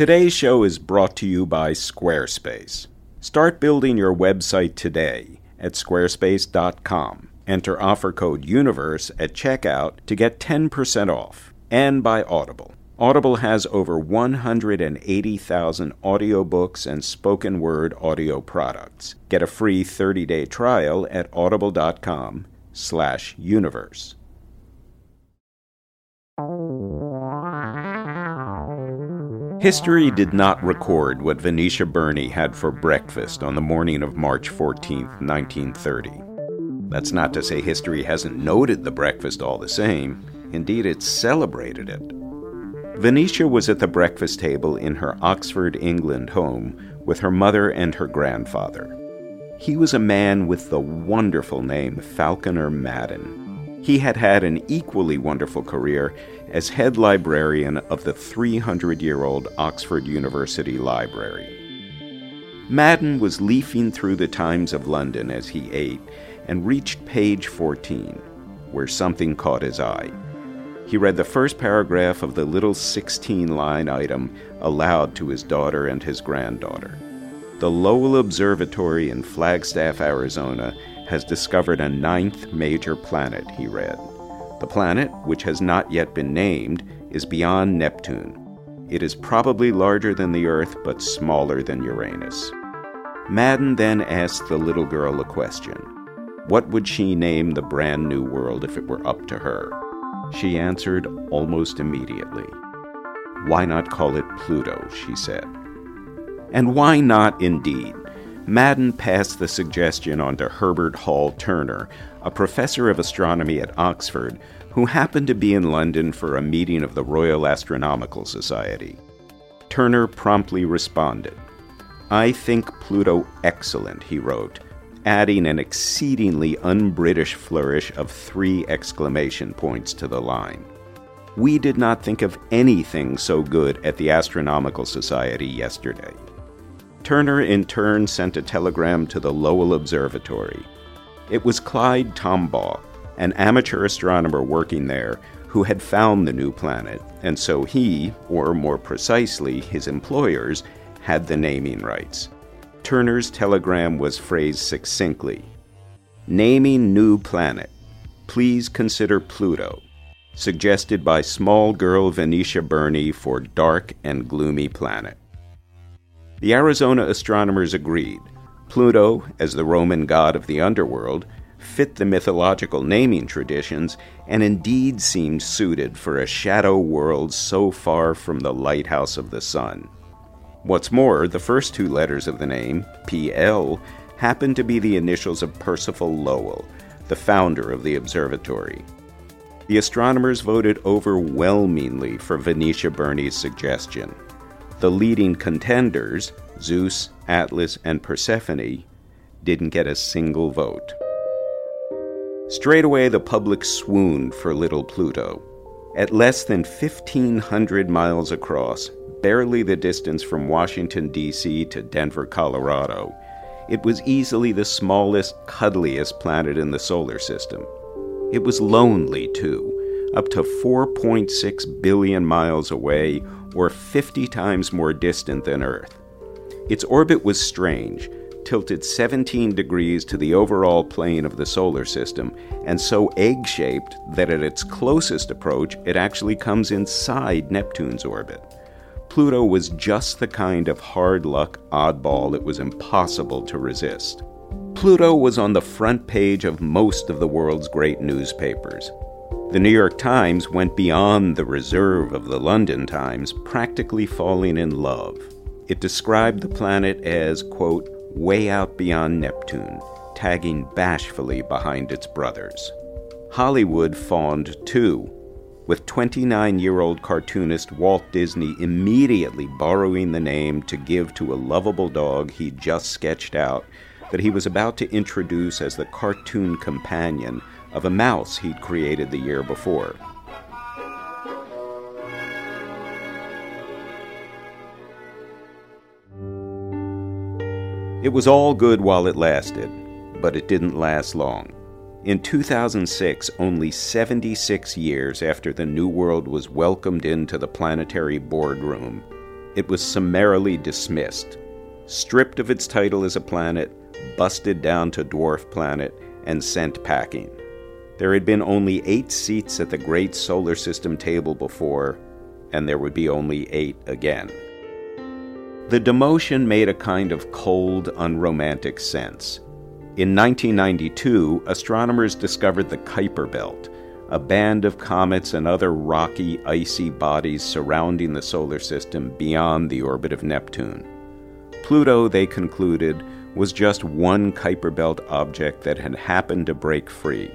Today's show is brought to you by Squarespace. Start building your website today at squarespace.com. Enter offer code UNIVERSE at checkout to get 10% off. And by Audible. Audible has over 180,000 audiobooks and spoken word audio products. Get a free 30-day trial at audible.com slash universe. History did not record what Venetia Burney had for breakfast on the morning of March 14, 1930. That's not to say history hasn't noted the breakfast all the same. Indeed, it's celebrated it. Venetia was at the breakfast table in her Oxford, England home with her mother and her grandfather. He was a man with the wonderful name Falconer Madden. He had had an equally wonderful career as head librarian of the 300 year old Oxford University Library. Madden was leafing through the Times of London as he ate and reached page 14, where something caught his eye. He read the first paragraph of the little 16 line item aloud to his daughter and his granddaughter. The Lowell Observatory in Flagstaff, Arizona, has discovered a ninth major planet, he read. The planet, which has not yet been named, is beyond Neptune. It is probably larger than the Earth, but smaller than Uranus. Madden then asked the little girl a question What would she name the brand new world if it were up to her? She answered almost immediately. Why not call it Pluto? she said. And why not, indeed? Madden passed the suggestion on to Herbert Hall Turner, a professor of astronomy at Oxford, who happened to be in London for a meeting of the Royal Astronomical Society. Turner promptly responded. I think Pluto excellent, he wrote, adding an exceedingly un British flourish of three exclamation points to the line. We did not think of anything so good at the Astronomical Society yesterday. Turner in turn sent a telegram to the Lowell Observatory. It was Clyde Tombaugh, an amateur astronomer working there, who had found the new planet, and so he, or more precisely, his employers, had the naming rights. Turner's telegram was phrased succinctly Naming new planet. Please consider Pluto. Suggested by small girl Venetia Burney for dark and gloomy planet. The Arizona astronomers agreed. Pluto, as the Roman god of the underworld, fit the mythological naming traditions and indeed seemed suited for a shadow world so far from the lighthouse of the sun. What's more, the first two letters of the name, PL, happened to be the initials of Percival Lowell, the founder of the observatory. The astronomers voted overwhelmingly for Venetia Burney's suggestion. The leading contenders, Zeus, Atlas, and Persephone, didn't get a single vote. Straight away, the public swooned for little Pluto. At less than 1,500 miles across, barely the distance from Washington, D.C. to Denver, Colorado, it was easily the smallest, cuddliest planet in the solar system. It was lonely, too, up to 4.6 billion miles away or 50 times more distant than Earth. Its orbit was strange, tilted 17 degrees to the overall plane of the solar system, and so egg shaped that at its closest approach it actually comes inside Neptune's orbit. Pluto was just the kind of hard luck oddball it was impossible to resist. Pluto was on the front page of most of the world's great newspapers. The New York Times went beyond the reserve of the London Times, practically falling in love. It described the planet as, quote, way out beyond Neptune, tagging bashfully behind its brothers. Hollywood fawned too, with 29 year old cartoonist Walt Disney immediately borrowing the name to give to a lovable dog he'd just sketched out that he was about to introduce as the cartoon companion of a mouse he'd created the year before. It was all good while it lasted, but it didn't last long. In 2006, only 76 years after the New World was welcomed into the planetary boardroom, it was summarily dismissed, stripped of its title as a planet, busted down to dwarf planet, and sent packing. There had been only eight seats at the great solar system table before, and there would be only eight again. The demotion made a kind of cold, unromantic sense. In 1992, astronomers discovered the Kuiper Belt, a band of comets and other rocky, icy bodies surrounding the solar system beyond the orbit of Neptune. Pluto, they concluded, was just one Kuiper Belt object that had happened to break free.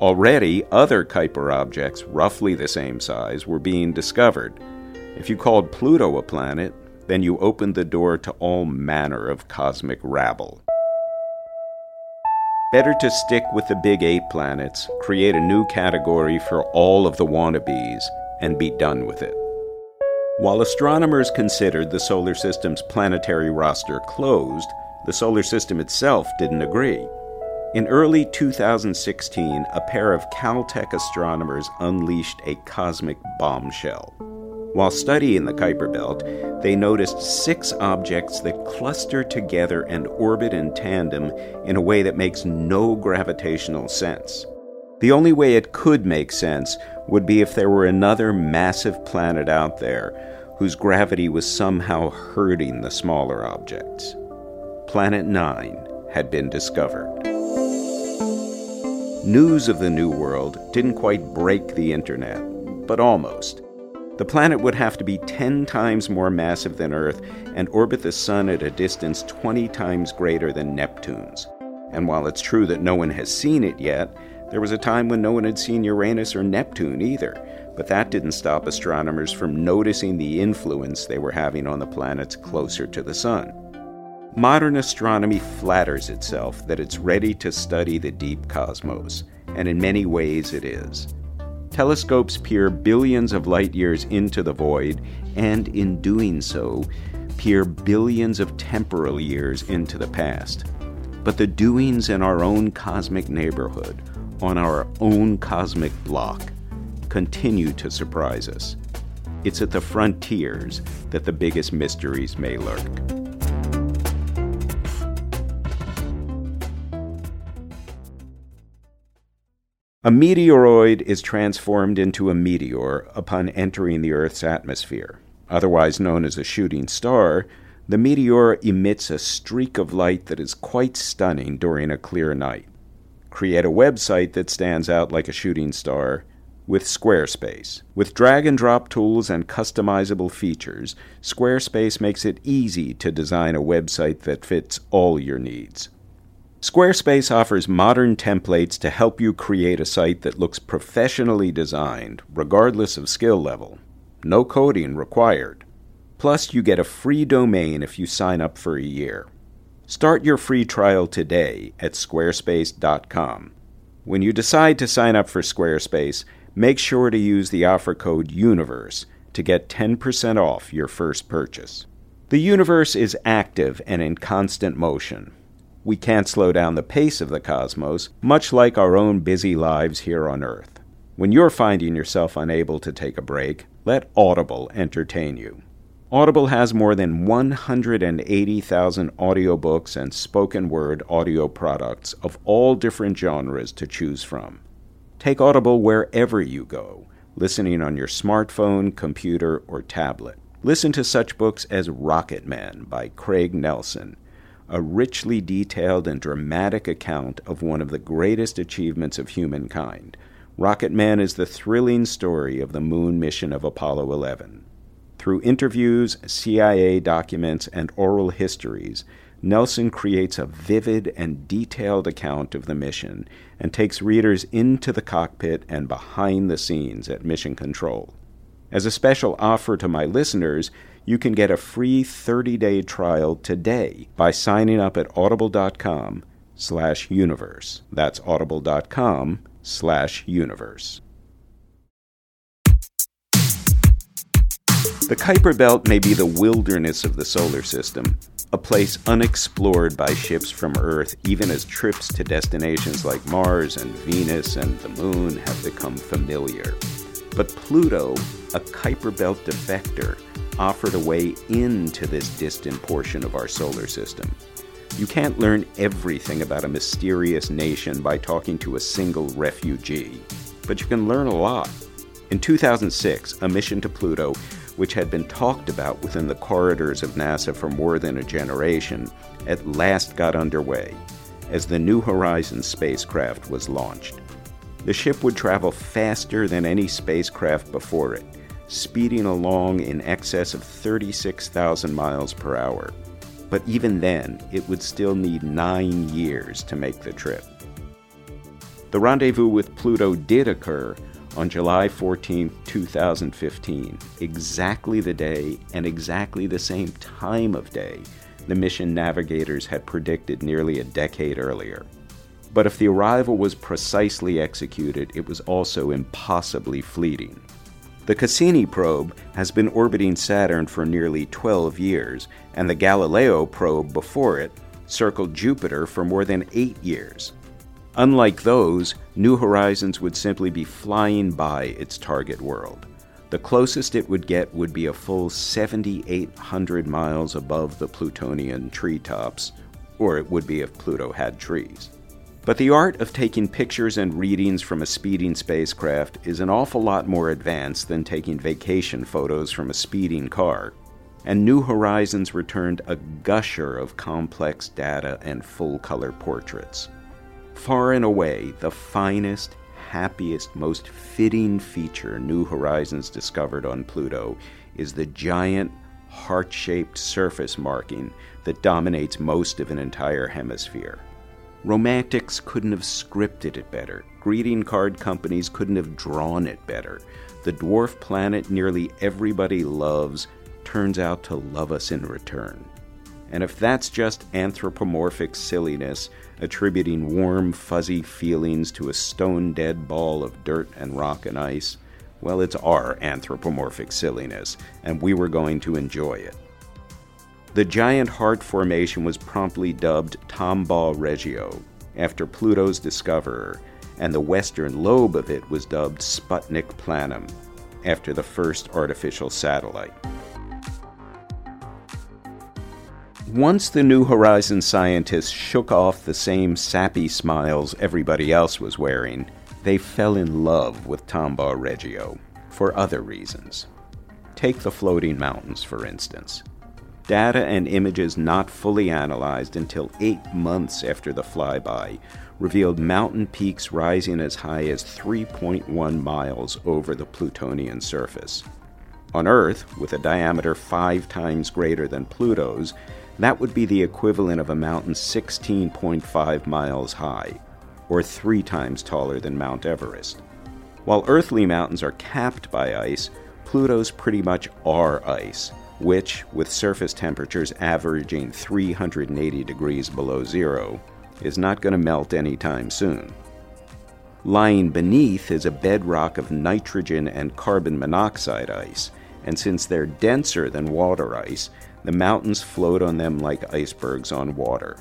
Already, other Kuiper objects, roughly the same size, were being discovered. If you called Pluto a planet, then you opened the door to all manner of cosmic rabble. Better to stick with the big eight planets, create a new category for all of the wannabes, and be done with it. While astronomers considered the solar system's planetary roster closed, the solar system itself didn't agree. In early 2016, a pair of Caltech astronomers unleashed a cosmic bombshell. While studying the Kuiper Belt, they noticed six objects that cluster together and orbit in tandem in a way that makes no gravitational sense. The only way it could make sense would be if there were another massive planet out there whose gravity was somehow hurting the smaller objects. Planet 9 had been discovered. News of the New World didn't quite break the internet, but almost. The planet would have to be 10 times more massive than Earth and orbit the Sun at a distance 20 times greater than Neptune's. And while it's true that no one has seen it yet, there was a time when no one had seen Uranus or Neptune either, but that didn't stop astronomers from noticing the influence they were having on the planets closer to the Sun. Modern astronomy flatters itself that it's ready to study the deep cosmos, and in many ways it is. Telescopes peer billions of light years into the void, and in doing so, peer billions of temporal years into the past. But the doings in our own cosmic neighborhood, on our own cosmic block, continue to surprise us. It's at the frontiers that the biggest mysteries may lurk. A meteoroid is transformed into a meteor upon entering the Earth's atmosphere. Otherwise known as a shooting star, the meteor emits a streak of light that is quite stunning during a clear night. Create a website that stands out like a shooting star with Squarespace. With drag and drop tools and customizable features, Squarespace makes it easy to design a website that fits all your needs. Squarespace offers modern templates to help you create a site that looks professionally designed, regardless of skill level. No coding required. Plus, you get a free domain if you sign up for a year. Start your free trial today at squarespace.com. When you decide to sign up for Squarespace, make sure to use the offer code UNIVERSE to get 10% off your first purchase. The universe is active and in constant motion we can't slow down the pace of the cosmos, much like our own busy lives here on Earth. When you're finding yourself unable to take a break, let Audible entertain you. Audible has more than 180,000 audiobooks and spoken word audio products of all different genres to choose from. Take Audible wherever you go, listening on your smartphone, computer, or tablet. Listen to such books as Rocket Man by Craig Nelson a richly detailed and dramatic account of one of the greatest achievements of humankind. Rocket Man is the thrilling story of the moon mission of Apollo 11. Through interviews, CIA documents, and oral histories, Nelson creates a vivid and detailed account of the mission and takes readers into the cockpit and behind the scenes at Mission Control. As a special offer to my listeners, you can get a free 30-day trial today by signing up at audible.com slash universe. That's audible.com slash universe. The Kuiper Belt may be the wilderness of the solar system, a place unexplored by ships from Earth, even as trips to destinations like Mars and Venus and the Moon have become familiar. But Pluto, a Kuiper Belt defector, offered a way into this distant portion of our solar system. You can't learn everything about a mysterious nation by talking to a single refugee, but you can learn a lot. In 2006, a mission to Pluto, which had been talked about within the corridors of NASA for more than a generation, at last got underway as the New Horizons spacecraft was launched. The ship would travel faster than any spacecraft before it, speeding along in excess of 36,000 miles per hour but even then, it would still need nine years to make the trip. The rendezvous with Pluto did occur on July 14, 2015, exactly the day and exactly the same time of day the mission navigators had predicted nearly a decade earlier. But if the arrival was precisely executed, it was also impossibly fleeting. The Cassini probe has been orbiting Saturn for nearly 12 years, and the Galileo probe before it circled Jupiter for more than eight years. Unlike those, New Horizons would simply be flying by its target world. The closest it would get would be a full 7,800 miles above the Plutonian treetops, or it would be if Pluto had trees. But the art of taking pictures and readings from a speeding spacecraft is an awful lot more advanced than taking vacation photos from a speeding car. And New Horizons returned a gusher of complex data and full color portraits. Far and away, the finest, happiest, most fitting feature New Horizons discovered on Pluto is the giant, heart shaped surface marking that dominates most of an entire hemisphere. Romantics couldn't have scripted it better. Greeting card companies couldn't have drawn it better. The dwarf planet nearly everybody loves turns out to love us in return. And if that's just anthropomorphic silliness, attributing warm, fuzzy feelings to a stone dead ball of dirt and rock and ice, well, it's our anthropomorphic silliness, and we were going to enjoy it. The giant heart formation was promptly dubbed Tombaugh Regio, after Pluto's discoverer, and the western lobe of it was dubbed Sputnik Planum, after the first artificial satellite. Once the New Horizons scientists shook off the same sappy smiles everybody else was wearing, they fell in love with Tombaugh Regio for other reasons. Take the floating mountains, for instance. Data and images not fully analyzed until eight months after the flyby revealed mountain peaks rising as high as 3.1 miles over the Plutonian surface. On Earth, with a diameter five times greater than Pluto's, that would be the equivalent of a mountain 16.5 miles high, or three times taller than Mount Everest. While earthly mountains are capped by ice, Pluto's pretty much are ice, which, with surface temperatures averaging 380 degrees below zero, is not going to melt anytime soon. Lying beneath is a bedrock of nitrogen and carbon monoxide ice, and since they're denser than water ice, the mountains float on them like icebergs on water.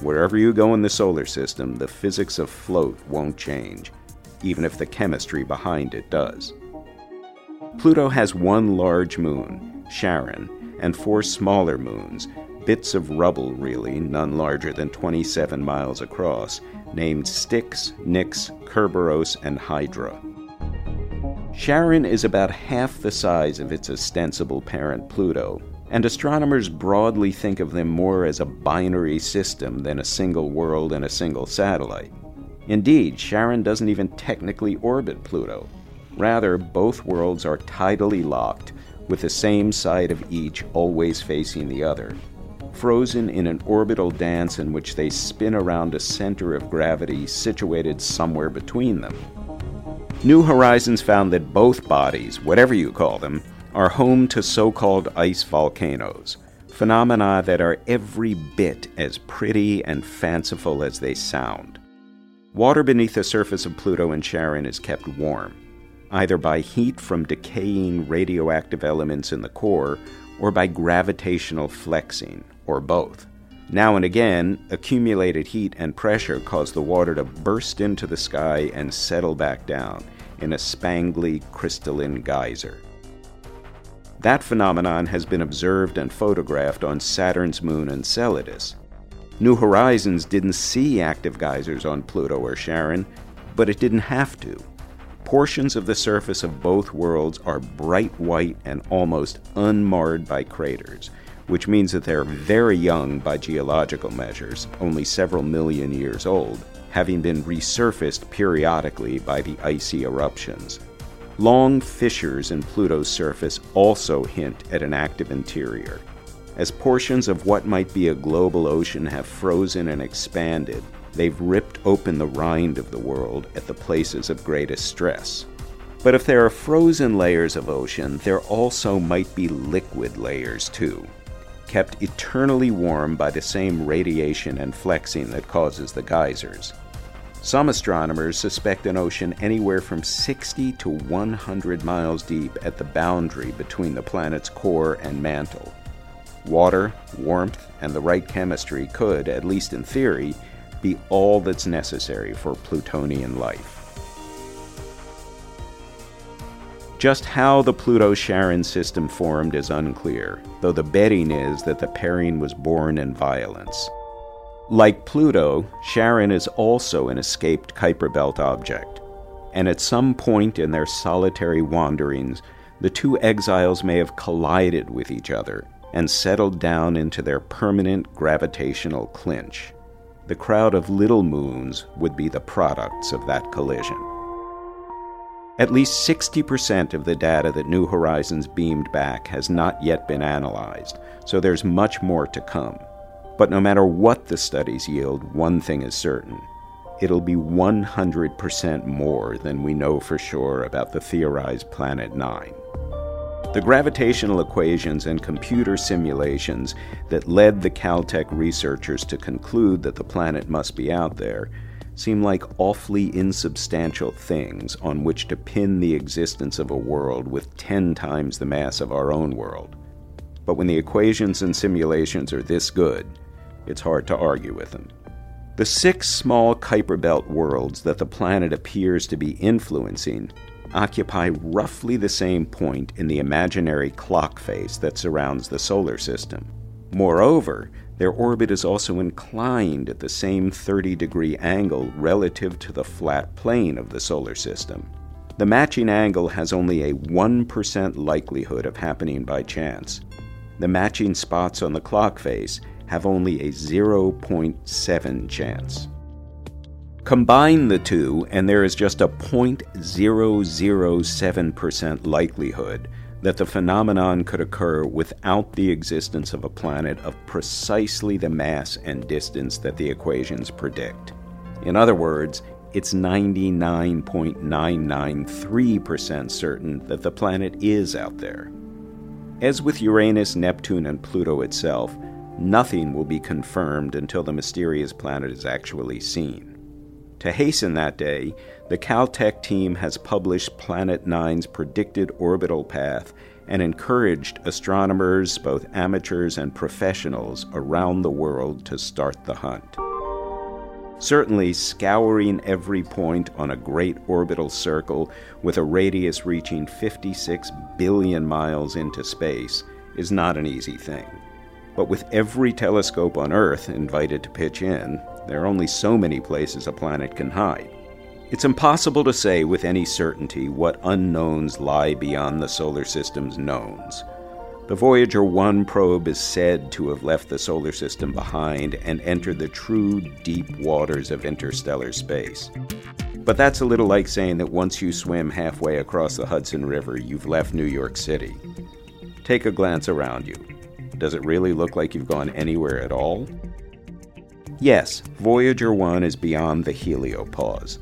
Wherever you go in the solar system, the physics of float won't change, even if the chemistry behind it does. Pluto has one large moon, Charon, and four smaller moons, bits of rubble really, none larger than 27 miles across, named Styx, Nix, Kerberos, and Hydra. Charon is about half the size of its ostensible parent Pluto, and astronomers broadly think of them more as a binary system than a single world and a single satellite. Indeed, Charon doesn't even technically orbit Pluto. Rather, both worlds are tidally locked with the same side of each always facing the other, frozen in an orbital dance in which they spin around a center of gravity situated somewhere between them. New Horizons found that both bodies, whatever you call them, are home to so called ice volcanoes, phenomena that are every bit as pretty and fanciful as they sound. Water beneath the surface of Pluto and Charon is kept warm, either by heat from decaying radioactive elements in the core or by gravitational flexing, or both. Now and again, accumulated heat and pressure cause the water to burst into the sky and settle back down in a spangly crystalline geyser. That phenomenon has been observed and photographed on Saturn's moon Enceladus. New Horizons didn't see active geysers on Pluto or Charon, but it didn't have to. Portions of the surface of both worlds are bright white and almost unmarred by craters, which means that they're very young by geological measures, only several million years old, having been resurfaced periodically by the icy eruptions. Long fissures in Pluto's surface also hint at an active interior. As portions of what might be a global ocean have frozen and expanded, they've ripped open the rind of the world at the places of greatest stress. But if there are frozen layers of ocean, there also might be liquid layers too, kept eternally warm by the same radiation and flexing that causes the geysers. Some astronomers suspect an ocean anywhere from 60 to 100 miles deep at the boundary between the planet's core and mantle. Water, warmth, and the right chemistry could, at least in theory, be all that's necessary for Plutonian life. Just how the Pluto Charon system formed is unclear, though the betting is that the pairing was born in violence. Like Pluto, Charon is also an escaped Kuiper Belt object, and at some point in their solitary wanderings, the two exiles may have collided with each other and settled down into their permanent gravitational clinch. The crowd of little moons would be the products of that collision. At least 60% of the data that New Horizons beamed back has not yet been analyzed, so there's much more to come. But no matter what the studies yield, one thing is certain it'll be 100% more than we know for sure about the theorized Planet 9. The gravitational equations and computer simulations that led the Caltech researchers to conclude that the planet must be out there seem like awfully insubstantial things on which to pin the existence of a world with 10 times the mass of our own world. But when the equations and simulations are this good, it's hard to argue with them. The six small Kuiper Belt worlds that the planet appears to be influencing occupy roughly the same point in the imaginary clock face that surrounds the solar system. Moreover, their orbit is also inclined at the same 30 degree angle relative to the flat plane of the solar system. The matching angle has only a 1% likelihood of happening by chance. The matching spots on the clock face have only a 0.7 chance. Combine the two, and there is just a 0.007% likelihood that the phenomenon could occur without the existence of a planet of precisely the mass and distance that the equations predict. In other words, it's 99.993% certain that the planet is out there. As with Uranus, Neptune, and Pluto itself, nothing will be confirmed until the mysterious planet is actually seen. To hasten that day, the Caltech team has published Planet 9's predicted orbital path and encouraged astronomers, both amateurs and professionals, around the world to start the hunt. Certainly, scouring every point on a great orbital circle with a radius reaching 56 billion miles into space is not an easy thing. But with every telescope on Earth invited to pitch in, there are only so many places a planet can hide. It's impossible to say with any certainty what unknowns lie beyond the solar system's knowns. The Voyager 1 probe is said to have left the solar system behind and entered the true deep waters of interstellar space. But that's a little like saying that once you swim halfway across the Hudson River, you've left New York City. Take a glance around you. Does it really look like you've gone anywhere at all? Yes, Voyager 1 is beyond the heliopause.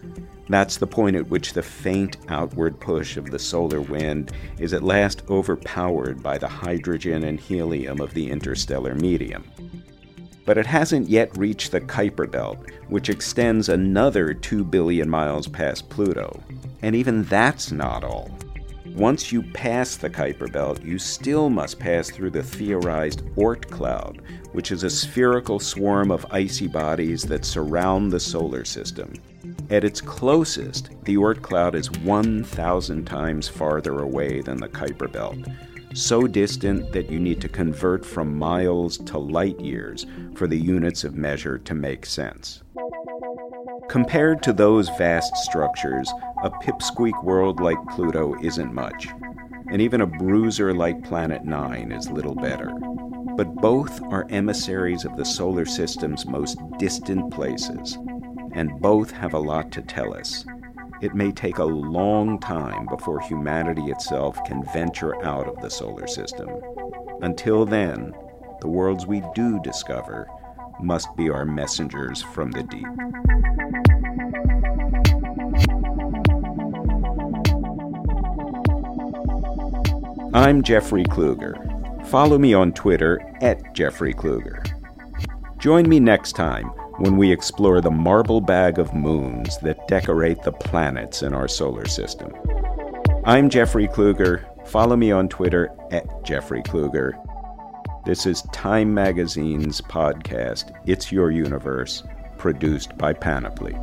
That's the point at which the faint outward push of the solar wind is at last overpowered by the hydrogen and helium of the interstellar medium. But it hasn't yet reached the Kuiper Belt, which extends another 2 billion miles past Pluto. And even that's not all. Once you pass the Kuiper Belt, you still must pass through the theorized Oort cloud, which is a spherical swarm of icy bodies that surround the solar system. At its closest, the Oort cloud is 1,000 times farther away than the Kuiper Belt, so distant that you need to convert from miles to light years for the units of measure to make sense. Compared to those vast structures, a pipsqueak world like Pluto isn't much, and even a bruiser like Planet Nine is little better. But both are emissaries of the solar system's most distant places, and both have a lot to tell us. It may take a long time before humanity itself can venture out of the solar system. Until then, the worlds we do discover must be our messengers from the deep. I'm Jeffrey Kluger. Follow me on Twitter at Jeffrey Kluger. Join me next time when we explore the marble bag of moons that decorate the planets in our solar system. I'm Jeffrey Kluger. Follow me on Twitter at Jeffrey Kluger. This is Time Magazine's podcast, It's Your Universe, produced by Panoply.